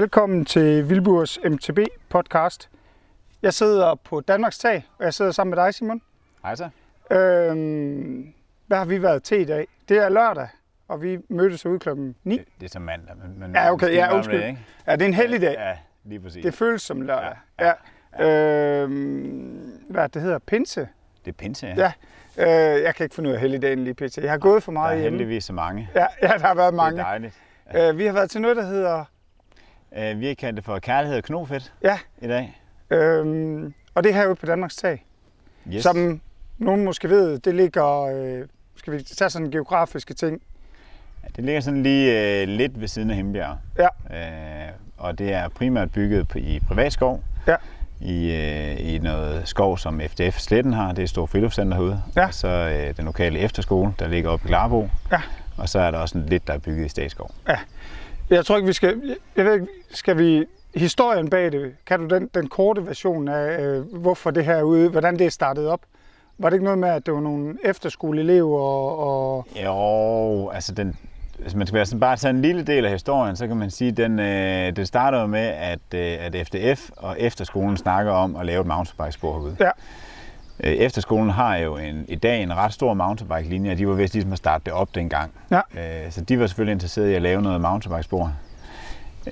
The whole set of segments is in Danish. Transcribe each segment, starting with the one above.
Velkommen til Vilburs MTB podcast. Jeg sidder på Danmarks Tag, og jeg sidder sammen med dig, Simon. Hej så. Øhm, hvad har vi været til i dag? Det er lørdag, og vi mødtes ude klokken 9. Det, det er som mandag, men, men Ja, okay, ja, var det, undskyld. ikke? Ja, det er en heldig dag. Ja, lige præcis. Det føles som lørdag. Ja, Ja. Øhm, hvad det hedder? Pinse? det er pinse, ja. Ja. Øh, jeg kan ikke finde ud af helligdagen lige pt. Jeg har gået for Der meget er hjemme. heldigvis så mange. Ja, ja, der har været Det er mange. dejligt. Øh, vi har været til noget, der hedder... Uh, vi har kaldt det for kærlighed og knofedt Ja, i dag. øhm, og det er herude på Danmarks Tag. Yes. Som nogen måske ved, det ligger... Øh, skal vi tage sådan geografiske ting? Ja, Det ligger sådan lige uh, lidt ved siden af Hembjerg. Ja. Uh, og det er primært bygget på, i privatskov. Ja. I, uh, I noget skov, som FDF Sletten har. Det er et stort friluftscenter herude. Ja. Og så uh, den lokale efterskole, der ligger oppe i Klarbo. Ja. Og så er der også lidt, der er bygget i Statsskov. Jeg tror ikke, vi skal... Jeg ved ikke, skal vi... Historien bag det, kan du den, den korte version af, øh, hvorfor det her er ude, hvordan det er startet op? Var det ikke noget med, at det var nogle efterskoleelever og... og Jo, altså den, hvis man skal sådan bare tage en lille del af historien, så kan man sige, at den, øh, det starter jo med, at, øh, at FDF og efterskolen snakker om at lave et mountainbikespor herude. Ja. Øh, efterskolen har jo en, i dag en ret stor mountainbike-linje, og de var vist ligesom at starte det op dengang. Ja. Øh, så de var selvfølgelig interesserede i at lave noget mountainbikespor.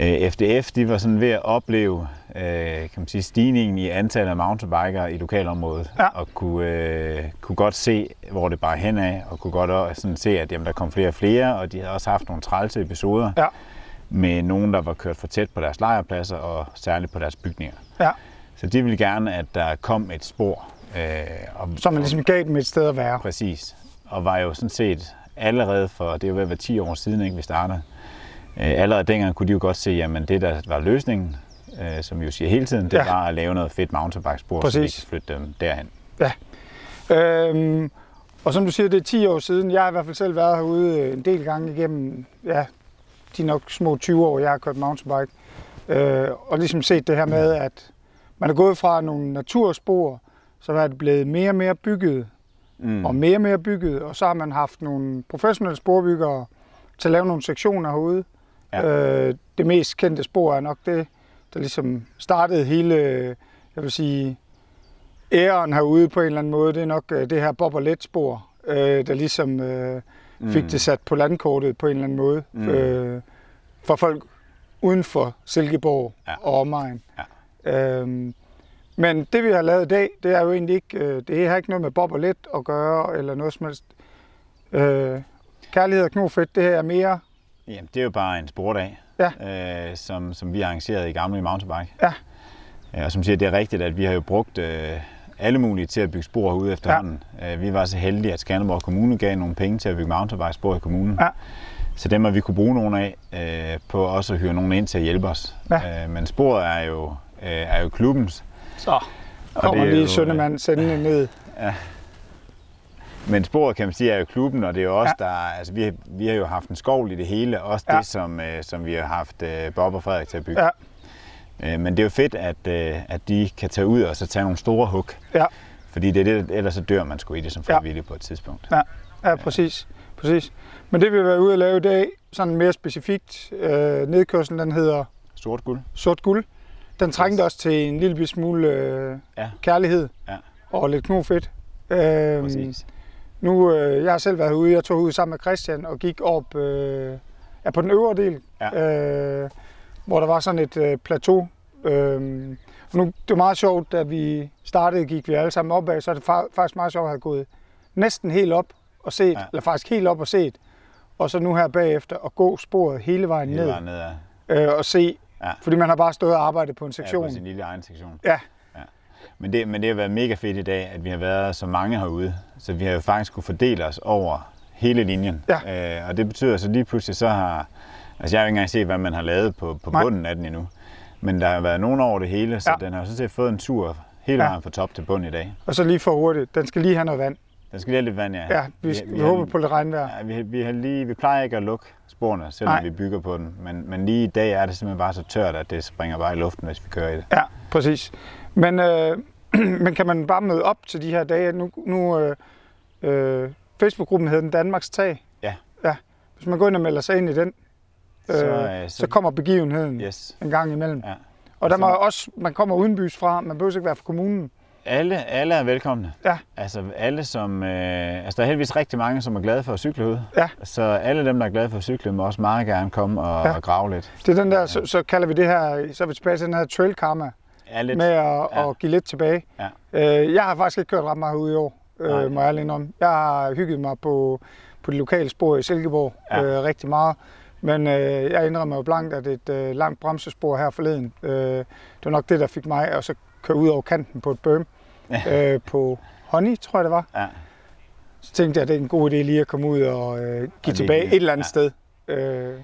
Øh, FDF de var sådan ved at opleve øh, kan man sige, stigningen i antallet af mountainbikere i lokalområdet, Ja. og kunne, øh, kunne godt se, hvor det bare henad, og kunne godt også sådan se, at jamen, der kom flere og flere, og de havde også haft nogle trælse episoder Ja. med nogen, der var kørt for tæt på deres lejrpladser, og særligt på deres bygninger. Ja. Så de ville gerne, at der kom et spor. Øh, og, så man ligesom gav dem et sted at være. Præcis. Og var jo sådan set allerede for, det er jo ved at være 10 år siden, ikke, vi startede. Øh, allerede dengang kunne de jo godt se, jamen det der var løsningen, øh, som vi jo siger hele tiden, det Ja. ja. var at lave noget fedt mountainbikespor, så vi Præcis. kan flytte dem derhen. Øhm, og som du siger, det er 10 år siden. Jeg har i hvert fald selv været herude øh, en del gange igennem, ja, de nok små 20 år, jeg har kørt mountainbike. Øh, og ligesom set det her med, at man er gået fra nogle naturspor, så er det blevet mere og mere bygget, Mm. og mere og mere bygget, og så har man haft nogle professionelle sporbyggere til at lave nogle sektioner herude. Ja. Øh, det mest kendte spor er nok det, der ligesom startede hele, jeg vil sige, æren herude på en eller anden måde. Det er nok øh, det her Bob og Let spor, øh, der ligesom øh, fik Mm. det sat på landkortet på en eller anden måde. Mm. Øh, for folk uden for Silkeborg Ja. og omegn. Øhm, men det vi har lavet i dag, det er jo egentlig ikke, øh, det har ikke noget med Bob og Let at gøre, eller noget som helst. Øh, kærlighed og knofedt, det her er mere, Jamen, det er jo bare en spordag, Ja. øh, som, som vi har arrangeret i Gamle Mountainbike. Ja. Ja, og som siger, det er rigtigt, at vi har jo brugt øh, alle mulige til at bygge spor herude efterhånden. Ja. Øh, vi var så heldige, at Skanderborg Kommune gav nogle penge til at bygge mountainbikespor i kommunen. Ja. Så dem har vi kunne bruge nogle af, øh, på også at hyre nogen ind til at hjælpe os. Ja. Øh, men sporet er jo, øh, er jo klubbens. Så kommer det er lige Søndermand sendende ned. Men sporet kan man sige er jo klubben, og det er jo også Ja. der, altså vi, har, vi har jo haft en skovl i det hele, også Ja. det, som, øh, som vi har haft øh, Bob og Frederik til at bygge. Ja. Øh, men det er jo fedt, at, øh, at de kan tage ud og så tage nogle store hug. Ja. Fordi det er det, ellers så dør man sgu i det som Ja. frivillig på et tidspunkt. Ja, præcis. præcis. Men det vi vil være ude at lave i dag, sådan mere specifikt, øh, nedkørslen, den hedder Sort guld. Sort Guld. Den trængte også til en lille smule øh, Ja. kærlighed Ja. og lidt knofedt. Øh, Præcis. nu, øh, jeg har selv været herude, jeg tog ud sammen med Christian og gik op øh, ja, på den øvre del, Ja. øh, hvor der var sådan et øh, plateau. Øh, og nu, det var meget sjovt, da vi startede, gik vi alle sammen opad, så er det fa- faktisk meget sjovt at have gået næsten helt op og set, ja. Ja. eller faktisk helt op og set, og så nu her bagefter at gå sporet hele vejen Hele ned vejen ned ad, øh, og se, Ja. fordi man har bare stået og arbejdet på en ja, sektion. på sin lille egen sektion. Ja. ja. Men, det, men det har været mega fedt i dag, at vi har været så mange herude. Så vi har jo faktisk kunne fordele os over hele linjen. Ja. Øh, og det betyder så lige pludselig så har... Altså jeg har jo ikke engang set, hvad man har lavet på, på Nej. bunden af den endnu. Men der har været nogen over det hele, så Ja. den har sådan set fået en tur hele Ja. vejen fra top til bund i dag. Og så lige for hurtigt, den skal lige have noget vand. Den skal lige have lidt vand, ja. Ja, vi, vi, vi har- håber på lidt regnvejr. Ja, vi, vi, har lige, vi plejer ikke at lukke sporene, selvom Nej. Vi bygger på den. Men, men lige i dag er det simpelthen bare så tørt, at det springer bare i luften, hvis vi kører i det. Ja, præcis. Men, øh, men kan man bare møde op til de her dage? Nu, nu øh, øh, Facebook-gruppen hedder den Danmarks Tag. Ja. ja. Hvis man går ind og melder sig ind i den, så, øh, øh, så, så kommer begivenheden Yes. en gang imellem. Ja. Og der må også, man kommer uden bys fra, man behøver ikke være fra kommunen. Alle, alle er velkomne. Ja. Altså alle som, øh, altså der er heldigvis rigtig mange, som er glade for at cykle ud. Ja. Så alle dem, der er glade for at cykle, må også meget gerne komme og, Ja. ja. og grave lidt. Det er den der, så, så kalder vi det her, så er vi tilbage til den her trail karma, Ja, lidt. med at, Ja. ja. at give lidt tilbage. Ja. Øh, jeg har faktisk ikke kørt ret meget ude i år, øh, må jeg ærligt indrømme. Jeg har hygget mig på, på det lokale spor i Silkeborg Ja. ja. øh, rigtig meget. Men øh, jeg indrømmer jo blankt, at et øh, langt bremsespor her forleden, øh, det var nok det, der fik mig at så køre ud over kanten på et bøm øh, på Honey, tror jeg det var. Ja. Så tænkte jeg, at det er en god idé lige at komme ud og øh, give lige- tilbage et eller andet ja. sted. Øh,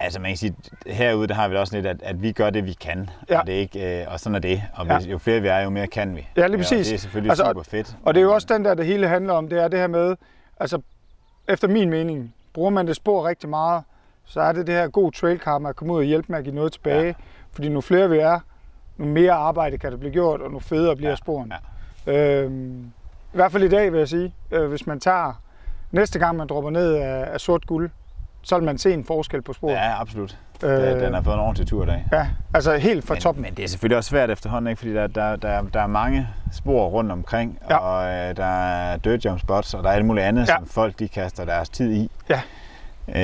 Altså man kan sige, herude der har vi også lidt, at, at vi gør det, vi kan. Ja. Og, det er ikke, øh, og sådan er det. Og Ja. hvis, jo flere vi er, jo mere kan vi. Ja, lige Og præcis. det er selvfølgelig Altså, super fedt. Og det er jo også den der, det hele handler om, det er det her med, altså efter min mening, bruger man det spor rigtig meget, så er det det her god trail karma at komme ud og hjælpe med at give noget tilbage. Ja. Ja. Fordi nu flere vi er, nu mere arbejde kan der blive gjort, og nu federe bliver Ja, sporene. Ja. Øhm, I hvert fald i dag vil jeg sige, øh, hvis man tager næste gang man dropper ned af, af sort guld, så vil man se en forskel på sporet. Ja, absolut. Øh, den har fået en ordentlig tur i dag. ja, altså helt fra Men, toppen. men det er selvfølgelig også svært efterhånden, ikke? fordi der, der, der, der er mange spor rundt omkring, Ja. og øh, der er dirt jump spots, og der er alt muligt andet, Ja. som folk de kaster deres tid i. Ja. Øh,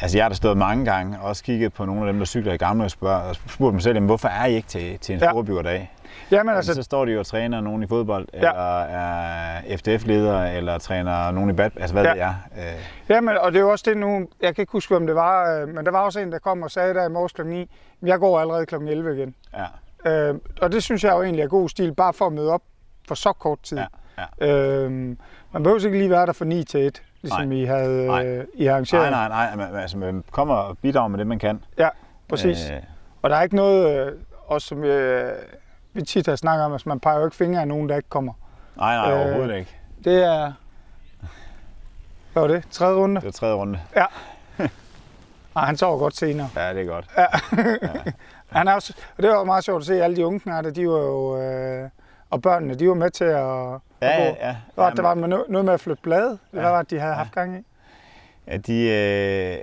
altså jeg har da stået mange gange og også kigget på nogle af dem, der cykler i gamle og, spørg, og spurgt mig selv, jamen, hvorfor er I ikke til, til en Ja. Jamen Altså, så står de jo og træner nogen i fodbold, ja. eller er FDF-leder, eller træner nogen i bad, altså hvad Ja. ja. ved jeg. Øh, Jamen, og det er jo også det nu, jeg kan ikke huske, om det var, øh, men der var også en, der kom og sagde der i morges kl. 9, jeg går allerede kl. 11 igen. ja, Øh, og det synes jeg jo egentlig er god stil, bare for at møde op for så kort tid. ja, ja. Øh, man behøver ikke lige være der fra 9 til 1, ligesom Nej. I havde, Nej. øh, I arrangeret. Nej, nej, nej, men, altså man kommer og bidrager med det, man kan. Ja, præcis. Øh, Og der er ikke noget, øh, også som øh, vi tit har snakket om, at man peger jo ikke fingre af nogen, der ikke kommer. nej, nej, Øh, overhovedet ikke. Det er... Hvad var det? Tredje runde? Det er tredje runde. Nej, han sover godt senere. Ja, det er godt. Han er også, og det var meget sjovt at se, alle de unge knarter, de var jo, øh, og børnene, de var med til at, Ja, ja, ja. Hvad var det, der var noget med at flytte blade? Hvad Ja. var det, de havde haft gang i? Ja, de, øh,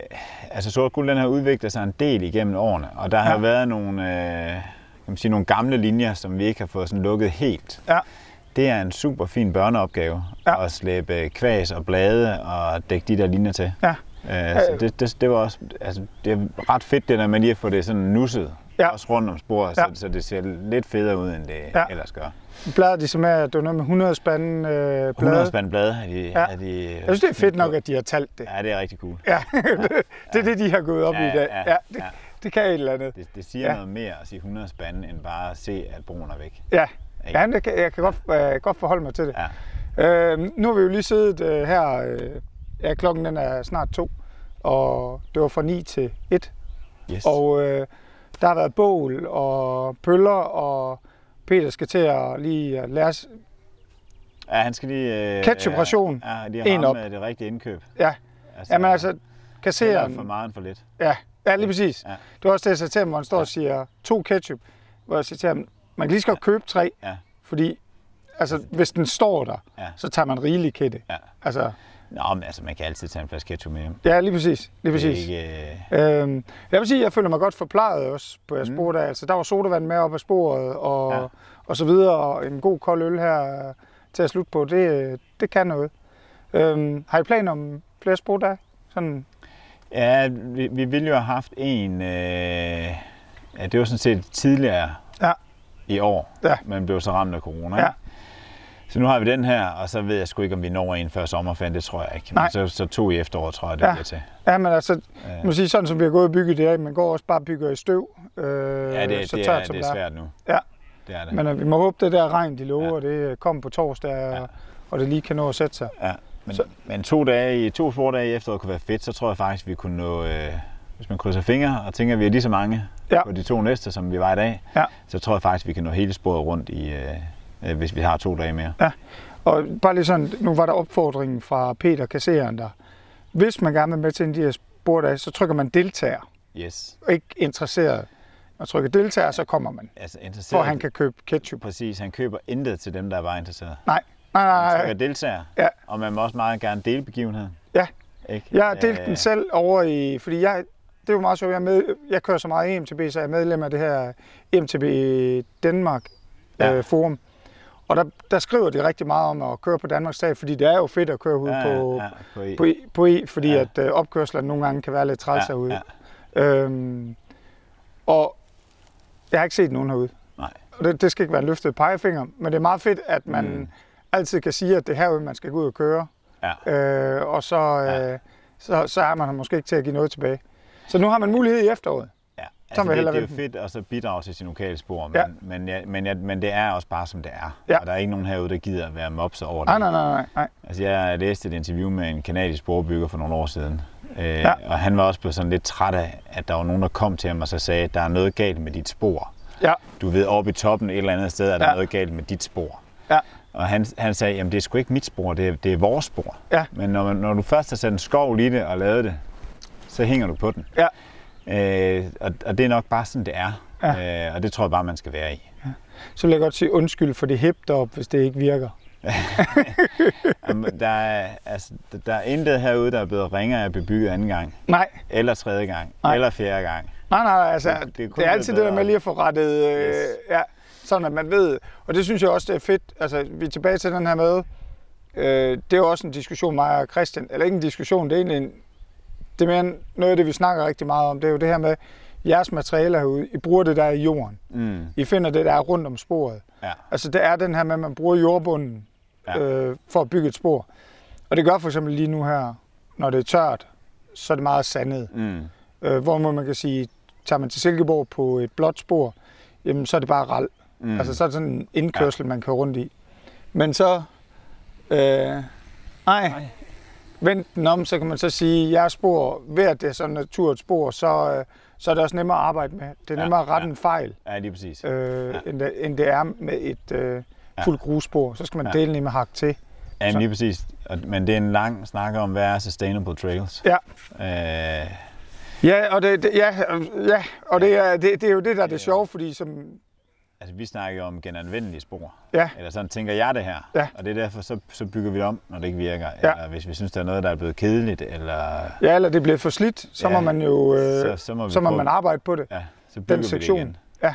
altså sort guld, den har udviklet sig en del igennem årene, og der har Ja. jo været nogle, øh, kan man sige, nogle gamle linjer, som vi ikke har fået sådan lukket helt. Ja. Det er en super fin børneopgave Ja. at slæbe kvæs og blade og dække de der linjer til. Ja. Øh, så det, det, det, var også, altså, det er ret fedt det der med lige at få det sådan nusset, Ja. også rundt om sporet, Ja. så, så det ser lidt federe ud, end det Ja. ja. ellers gør. Bladede de med, at det var noget med 100 spande øh, blade? 100 spand blade har de, Ja. har de Jeg synes, det er fedt nok, at de har talt det. Ja, det er rigtig cool. Ja, det, det er det, de har gået op Ja, i i dag. ja, Ja, det, ja. det kan et eller andet. Det, det siger Ja. ja. noget mere at sige 100 spande, end bare at se, at broen er væk. Ja, ja det kan, jeg kan godt, øh, godt forholde mig til det. Ja. Øh, nu har vi jo lige siddet øh, her, øh, ja, klokken den er snart to, og det var fra 9 til 1. Yes. Og øh, der har været bål og pøller, og Peter skal til at lige at lære ja, han skal lige... Øh, Ketchup-ration. Ja, lige En op. med det rigtige indkøb. Ja, Altså, jamen altså, kasseren... for meget for lidt. Ja, ja lige præcis. Ja. Det var også det, jeg sagde til ham, hvor han står og siger to ketchup. Hvor jeg siger til ham, man kan lige så godt købe tre, Ja. fordi altså, hvis den står der, Ja. så tager man rigelig kætte. Ja. Altså, Nå, men altså, man kan altid tage en flaske ketchup med hjem. ja, lige præcis. Lige præcis. Det er ikke, øh, Øhm, jeg vil sige, at jeg føler mig godt forplejet også på jeres Mm. spor der. Altså, der var sodavand med op ad sporet og, ja. Ja. og så videre, og en god kold øl her til at slutte på. Det, det kan noget. Øhm, har I planer om flere spor der? Sådan, ja, vi, vi ville jo have haft en... Øh, ja, det var sådan set tidligere Ja. i år, Ja. men blev så ramt af corona. Ja. ikke? Så nu har vi den her, og så ved jeg sgu ikke, om vi når en før sommerferien, det tror jeg ikke. Nej. Men så, så to i efteråret, tror jeg, det Ja. ja. bliver til. ja, men altså, Øh, man sige, sådan som vi har gået og bygget det af, man går også bare og bygger i støv. Øh, ja, det, så det, tørt, er, det er svært nu. Ja. Det er det. Men øh, vi må håbe, det der regn, de lover, Ja. det kommer på torsdag, Ja. og, det lige kan nå at sætte sig. Ja, men, Så- men to, dage, i- to spordage i efteråret kunne være fedt, så tror jeg faktisk, vi kunne nå, øh, hvis man krydser fingre og tænker, at vi er lige så mange Ja. på de to næste, som vi var i dag, Ja. så tror jeg faktisk, vi kan nå hele sporet rundt, i, øh, øh, hvis vi har to dage mere. Og bare lige sådan, nu var der opfordringen fra Peter Kasseren der. Hvis man gerne vil med til de her spordage, så trykker man deltager, Yes. og ikke interesseret. Man trykker deltager, så kommer man, Altså for interesseret. at han kan købe ketchup. Præcis, han køber intet til dem, der er bare interesseret. Nej, nej, nej. Nej. trykker deltager, Ja. og man må også meget gerne dele begivenheden. Ja. Ikke? Jeg har delt Øh, den selv over i, fordi jeg, det er jo meget sjovt. Jeg, er med, jeg kører så meget EMTB, så jeg er medlem af det her EMTB Danmark Ja. øh, forum. Og der, der skriver de rigtig meget om at køre på Danmarks tag, fordi det er jo fedt at køre ude ja, på, ja, på, E. på, E, på E, fordi Ja. at øh, opkørslerne nogle gange kan være lidt træls ja, herude. ja. Øhm, og jeg har ikke set nogen herude. Nej. Og det, det skal ikke være en løftet pegefinger, men det er meget fedt, at man Mm. altid kan sige, at det er herude, man skal gå ud og køre. Ja. Øh, og så, øh, Ja. så, så er man måske ikke til at give noget tilbage. Så nu har man mulighed i efteråret. Altså det, det er jo fedt at så bidrage til sin lokale spor, men, Ja. men, ja, men, ja, men det er også bare som det er. Ja. Og der er ikke nogen herude, der gider at være mopser over det. Nej, nej, nej, nej. nej. Altså, jeg læste et interview med en kanadisk sporbygger for nogle år siden, øh, Ja. og han var også blevet sådan lidt træt af, at der var nogen, der kom til ham og så sagde, at der er noget galt med dit spor. Ja, Du ved, oppe i toppen et eller andet sted, er der Ja. noget galt med dit spor. ja, Og han, han sagde, jamen det er sgu ikke mit spor, det er, det er vores spor. Ja. Men når, man, når du først har sat en skov i det og lavet det, så hænger du på den. ja. Øh, og, og det er nok bare sådan, det er. Ja. Øh, og det tror jeg bare, man skal være i. Så vil jeg godt sige undskyld for det hip derop, hvis det ikke virker. Jamen, der, er, altså, der- er intet herude, der er blevet ringere af bebygget anden gang, Nej, eller tredje gang, Nej. eller fjerde gang. nej, nej, altså, Det- det, er det er altid det der med lige at få rettet, øh, Yes. ja, sådan at man ved, og det synes jeg også, det er fedt, altså vi er tilbage til den her med, øh, det er jo også en diskussion, mig og Christian, eller ikke en diskussion, det er egentlig en, det er noget af det, vi snakker rigtig meget om, det er jo det her med, jeres materialer herude, I bruger det der i jorden, Mm. I finder det der er rundt om sporet, Ja. altså det er den her med, at man bruger jordbunden Ja. øh, for at bygge et spor, og det gør for eksempel lige nu her, når det er tørt, så er det meget sandet. Mm. Øh, hvor man kan sige, tager man til Silkeborg på et blåt spor, jamen så er det bare ral. Mm. Mm. Altså så er det sådan en indkørsel, ja. man kører rundt i. Men så, øh, nej, vent den om, så kan man så sige, at jeres spor, ved at det er sådan et naturligt spor, så, øh, så er det også nemmere at arbejde med. Det er Ja, nemmere at rette ja. en fejl, Ja, lige præcis. øh, Ja. end, det, end det er med et øh, fuldt grusspor. Så skal man Ja. dele den med hak til. Ja, lige præcis. Men det er en lang snak om, hvad er sustainable trails. Ja. Øh, Ja, og det, det, ja, øh, ja, og det, er, det, det er jo det, der er det sjove, fordi som, altså, vi snakker jo om genanvendelige spor. ja, Eller sådan tænker jeg det her. Ja. Og det er derfor, så, så bygger vi det om, når det ikke virker. Ja. Eller hvis vi synes, der er noget, der er blevet kedeligt, eller ja, eller det bliver for slidt, så Ja, må man jo øh, så, så, må så må prøve- man arbejde på det. Ja, så bygger Den vi sektion. det igen. Ja.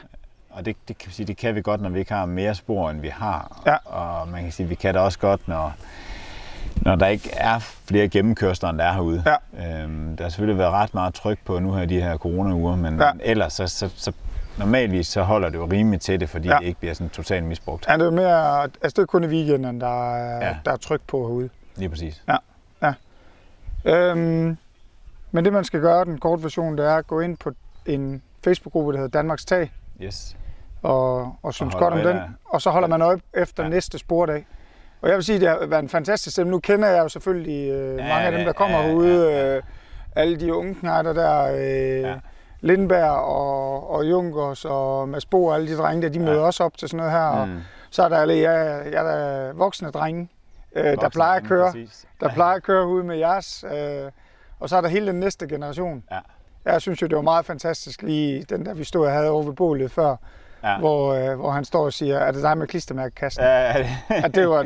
Og det, det, kan vi sige, det kan vi godt, når vi ikke har mere spor, end vi har. Ja. Og man kan sige, vi kan det også godt, når, når der ikke er flere gennemkørsler, end der er herude. Ja. Øhm, der har selvfølgelig været ret meget tryk på nu her de her corona-uger, men ja. ellers så, så, så normalvis så holder det jo rimeligt til det, fordi Ja. ja. det ikke bliver sådan totalt misbrugt. Ja, det er mere, altså det er kun i weekenden, der er, Ja. ja. der er tryk på herude. Lige præcis. Øhm, men det man skal gøre, den korte version, det er at gå ind på en Facebook-gruppe, der hedder Danmarks Tag, Yes. og, og synes holde godt om den, der. og så holder man øje efter Ja. ja. næste spordag. Og jeg vil sige, det har været en fantastisk stemning. Nu kender jeg jo selvfølgelig øh, Ja, mange af dem, ja, der kommer ja, herude. ja, ja. Øh, alle de unge knejder der, øh, Ja. Ja. Lindberg og, og Junkers og Mads Bo og alle de drenge der, de møder også op til sådan noget her. Og Mm. så er der alle jeg, jeg er der voksne drenge, øh, der plejer at køre. præcis. der plejer at køre ud med jeres. Øh, og så er der hele den næste generation. Ja. Jeg synes jo, det var meget fantastisk lige den der, vi stod og havde over ved bålet før, Ja. hvor, øh, hvor han står og siger, er det dig med klistermærkekassen? Ja, ja, det, At det, var,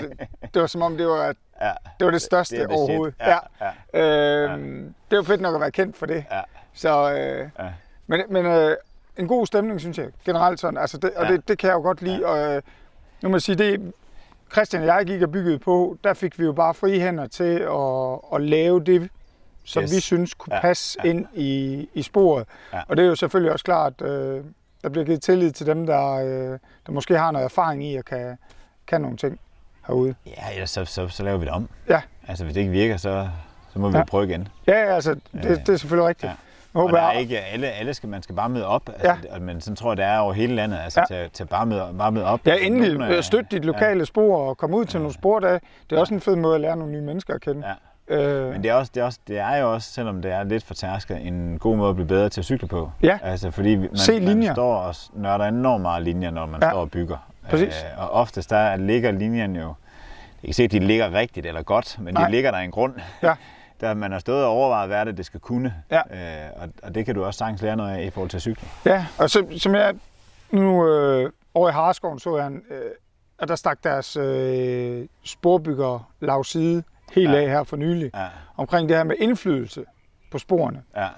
det var som om, det var, ja. det var det største Det det overhovedet. shit. Ja, ja. Øhm, Det var fedt nok at være kendt for det. Ja. Så, øh, Ja. Men, men øh, en god stemning, synes jeg, generelt sådan. Altså det, og Ja. det, det kan jeg jo godt lide. Og, øh, nu må jeg sige, det Christian og jeg gik og byggede på, der fik vi jo bare frie hænder til at, at lave det, som Yes. vi synes kunne Ja, passe ja. ind i, i sporet. Ja. Og det er jo selvfølgelig også klart, øh, der bliver givet tillid til dem, der, øh, der måske har noget erfaring i og kan, kan nogle ting herude. Ja, ellers så, så, så laver vi det om. Ja. Altså, hvis det ikke virker, så, så må vi Ja. prøve igen. Ja, ja, altså, det, det er selvfølgelig rigtigt. Ja. Og der er jeg, ikke alle, alle skal, man skal bare møde op. Altså, ja. Men sådan tror jeg, det er over hele landet. Altså, Ja. ja. til, til bare, møde, bare møde op. Ja, endelig Nogle, støtte dit lokale spor og komme ud til nogle spordage. Det er også en fed måde at lære nogle nye mennesker at kende. Ja. Øh, Men det er, også, det, er også, det er jo også, selvom det er lidt for tærsket, en god måde at blive bedre til at cykle på. Ja. Altså, fordi man, Se man linjer. står og nørder enormt meget linjer, når man Ja. ja. står og bygger. Præcis. Øh, og oftest der ligger linjen jo, er ikke sikkert, at de ligger rigtigt eller godt, men Nej. de ligger der en grund. Ja. Der man har stået og overvejet, hvad det, det skal kunne. Ja. Øh, og, og det kan du også sagtens lære noget af i forhold til cykle. Ja, og så, som jeg nu øh, over i Harskoven så jeg, øh, at der stak deres øh, sporbygger lav side helt Ja. af her for nylig, Ja, omkring det her med indflydelse på sporene. ja,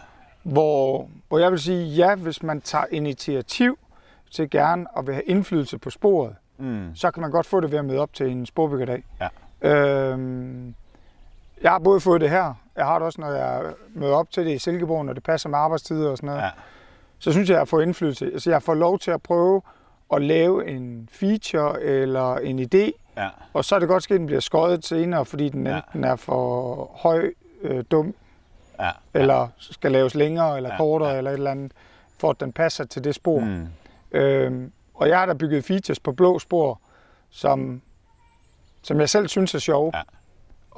hvor, hvor jeg vil sige, ja, hvis man tager initiativ til gerne at vil have indflydelse på sporet, Mm. så kan man godt få det ved at møde op til en sporbyggerdag. Ja. Øhm, jeg har både fået det her, jeg har det også, når jeg møder op til det i Silkeborg, når det passer med arbejdstider og sådan noget. Ja. Så synes jeg, at jeg får indflydelse. Altså, jeg får lov til at prøve at lave en feature eller en idé, Ja. og så er det godt ske, at den bliver skåret senere, fordi den Ja. enten er for høj, øh, dum, Ja. eller skal laves længere eller Ja, kortere, ja. eller et eller andet, for at den passer til det spor. Mm. Øhm, og jeg har da bygget features på blå spor, som, som jeg selv synes er sjove. Ja.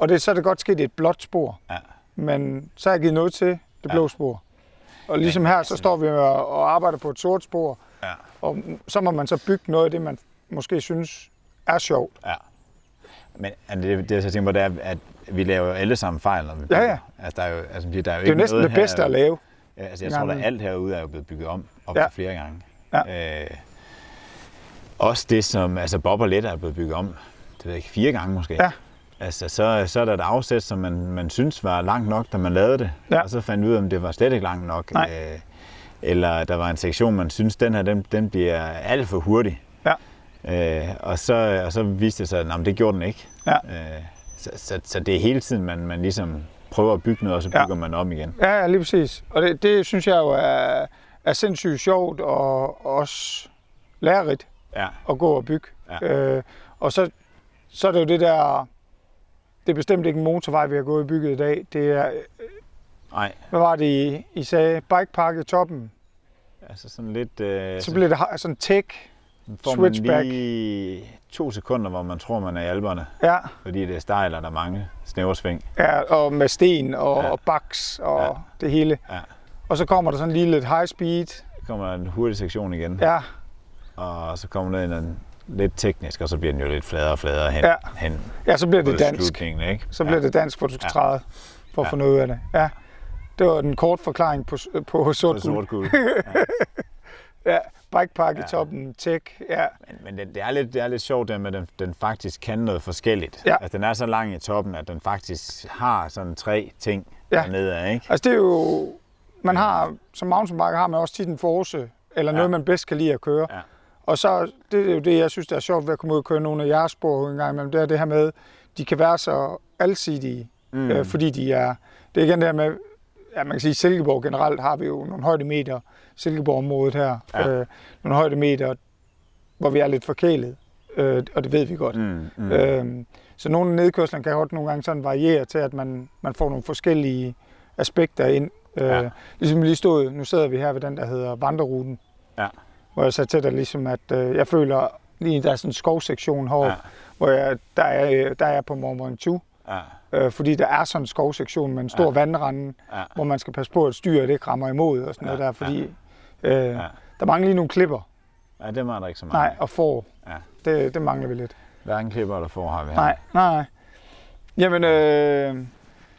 Og det, så er det godt sket et blåt spor, Ja. men så har jeg givet noget til det blå Ja. spor. Og ligesom her, så står vi og, arbejder på et sort spor, Ja. og så må man så bygge noget af det, man måske synes er sjovt. Ja. Men altså, det, det, jeg tænker på, det er, at vi laver jo alle sammen fejl, når vi Ja, bygger. ja. Altså, der er jo, altså, der er jo Det er jo ikke næsten noget det bedste her, at lave. Ja, Altså, jeg Ja, tror, at alt herude er jo blevet bygget om op Ja. ja. flere gange. Ja. Øh, også det, som altså Bob og Let er blevet bygget om, det ved jeg ikke, fire gange måske. Ja. Altså, så, så er der et afsæt, som man, man synes var langt nok, da man lavede det. Ja. Og så fandt vi ud af, om det var slet ikke langt nok. Nej. Øh, eller der var en sektion, man synes, den her, den, den bliver alt for hurtig. Ja. Øh, og, så, og så viste det sig, at det gjorde den ikke. Ja. Øh, så, så, så det er hele tiden, man, man ligesom prøver at bygge noget, og så Ja. bygger man om igen. Ja, ja, lige præcis. Og det, det synes jeg jo er, er sindssygt sjovt og også lærerigt Ja. at gå og bygge. Ja. Øh, og så, så er det jo det der, det er bestemt ikke en motorvej, vi har gået og bygget i dag. Det er, Nej, hvad var det, I, I sagde? Bikepark i toppen. altså sådan lidt... Øh, Så bliver det sådan tech. får man switchback. lige to sekunder, hvor man tror, man er i alberne, Ja, fordi det er stejl, og der er mange snæversving. ja og med sten og, Ja. og baks og ja. det hele. Ja. Og så kommer der sådan lige lidt high speed. Så kommer der en hurtig sektion igen, Ja, og så kommer der en lidt teknisk, og så bliver den jo lidt fladere og fladere hen, Ja. hen ja så bliver det dansk. Ikke? Så bliver ja. det dansk, hvor du skal Ja. træde for at Ja. få noget af det. Ja. Det var den kort forklaring på, på sort sort guld. Ja, bikepark Ja. i toppen, tech. Ja, Men, men det, det, er lidt, det er lidt sjovt, det med, at den, den faktisk kan noget forskelligt. Ja. Altså, den er så lang i toppen, at den faktisk har sådan tre ting Ja. ja. dernede af, ikke? altså det er jo... Man har, som mountainbiker har man også tit en force, eller Ja. noget, man bedst kan lide at køre. Ja. Og så, det er jo det, jeg synes, der er sjovt ved at komme ud og køre nogle af jeres spor en gang imellem, det er det her med, de kan være så alsidige, mm. øh, fordi de er... Det er igen det her med, ja, man kan sige, Silkeborg generelt har vi jo nogle højdemeter, Silkeborg-området her, Ja. øh, nogle højdemeter, hvor vi er lidt forkælet, øh, og det ved vi godt. Mm, mm. Øhm, så nogle af nedkørslerne kan godt nogle gange sådan variere til, at man, man får nogle forskellige aspekter ind. Øh, Ja. Ligesom vi lige stod, nu sidder vi her ved den, der hedder vandreruten. Ja. Hvor jeg sagde til dig ligesom, at øh, jeg føler lige, der er sådan en skovsektion heroppe, Ja. hvor jeg, der, er, der er jeg på Mormont 2. Ja, Øh, fordi der er sådan en skovsektion med en stor Ja. vandrand, ja, hvor man skal passe på, at styret ikke rammer imod og sådan Ja, noget der, fordi øh, ja. der mangler lige nogle klipper. ja, det er der ikke så mange. Nej, og får. Ja. Det, det mangler vi lidt. Hverken klipper eller får har vi her. Nej, nej. Jamen, øh,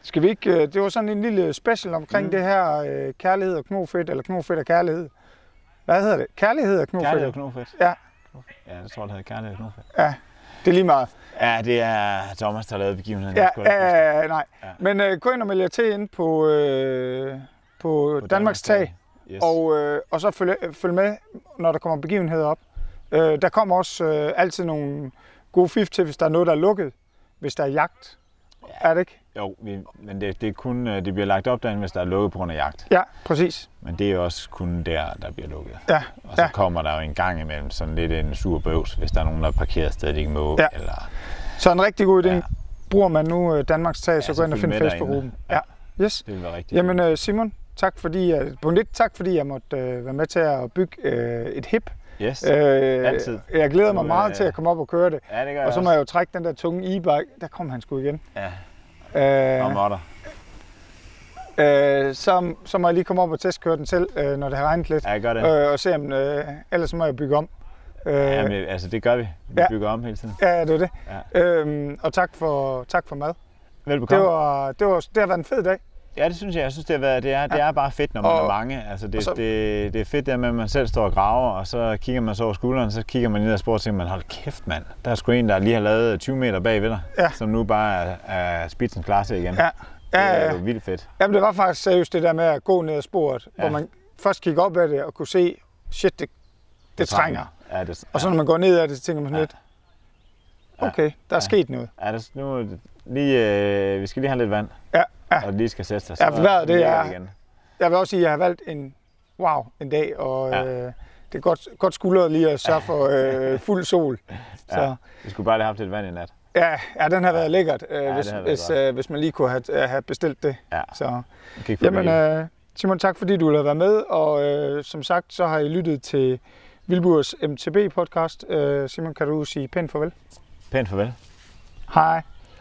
skal vi ikke... Øh, det var sådan en lille special omkring mm. det her øh, kærlighed og knofedt, eller knofedt og kærlighed. Hvad hedder det? Kærlighed og knofedt? Kærlighed og knofedt. Ja. Ja, det tror jeg, det hedder kærlighed og knofedt. Ja, det er lige meget. Ja, det er Thomas, der har lavet begivenheden. Ja, huske det. øh, nej. Ja. Men øh, gå ind og meld jer til ind på, øh, på, på Danmarks Tag, Yes. og, øh, og så følg, følg med, når der kommer begivenheder op. Øh, der kommer også øh, altid nogle gode fif til, hvis der er noget, der er lukket. Hvis der er jagt. Ja. Er det ikke? Jo, vi, men det, det, er kun, øh, det bliver lagt op derinde, hvis der er lukket på grund af jagt. Ja, præcis. Men det er også kun der, der bliver lukket. Ja, Og så ja. kommer der jo en gang imellem sådan lidt en sur bøvs, hvis der er nogen, der er parkeret et sted, de ikke må. Ja. Eller, Så en rigtig god idé. Ja. Ja. Bruger man nu øh, Danmarks Tag, så Ja, gå ind og så find Facebook-gruppen. derinde. Ja. Yes. det vil være rigtigt. Jamen øh, Simon, tak fordi, jeg, punkt 1, tak fordi jeg måtte øh, være med til at bygge øh, et hip. Yes. Øh, Altid. Jeg glæder mig Du, meget øh, til at komme op og køre det. ja, det gør Og så må også. jeg jo trække den der tunge e-bike. Der kom han sgu igen. Ja, Øh, og måtter. øh, så, så må jeg lige komme op og testkøre den selv, øh, når det har regnet lidt. Ja, gør det. Øh, og se om, øh, ellers må jeg bygge om. Øh, Ja, men, altså, det gør vi. Vi ja. bygger om hele tiden. ja, det er det. Ja. Øhm, og tak for, tak for mad. Velbekomme. Det, var, det, var, det har været en fed dag. Ja, det synes jeg. Jeg synes, det, har været, det, er, det er bare fedt, når man Og- er mange. Altså, det, så- det, det er fedt, det med, at man selv står og graver, og så kigger man så over skulderen, så kigger man ned og spørger og tænker, man, hold kæft, mand. Der er sgu en, der lige har lavet 20 meter bag ved dig, Ja. som nu bare er, er spidsen klar til igen. Ja. Ja, det ja, er ja. jo vildt fedt. Jamen, det var faktisk seriøst det der med at gå ned ad sporet, ja. Ja. hvor man først kigger op ad det og kunne se, shit, det, det trænger. Ja, det, Og så når man går ned ad det, så tænker man sådan Ja. lidt, okay, der er sket noget. Ja, det, nu, det lige, øh, vi skal lige have lidt vand, Ja, ja. og lige skal sætte sig. Ja, for vejret, det er- igen. Jeg vil også sige, at jeg har valgt en, wow, en dag, og Ja. øh, det er godt, godt skuldret lige at sørge for øh, fuld sol. Så Ja. Vi skulle bare lige have haft lidt vand i nat. ja, ja den har været lækkert, øh, det hvis, været hvis, godt. øh, hvis man lige kunne have, øh, have bestilt det. Ja, Så, jamen, øh, Simon, tak fordi du har været med, og øh, som sagt, så har I lyttet til Vilburs MTB-podcast. Øh, Simon, kan du sige pænt farvel? Pænt farvel. Hej.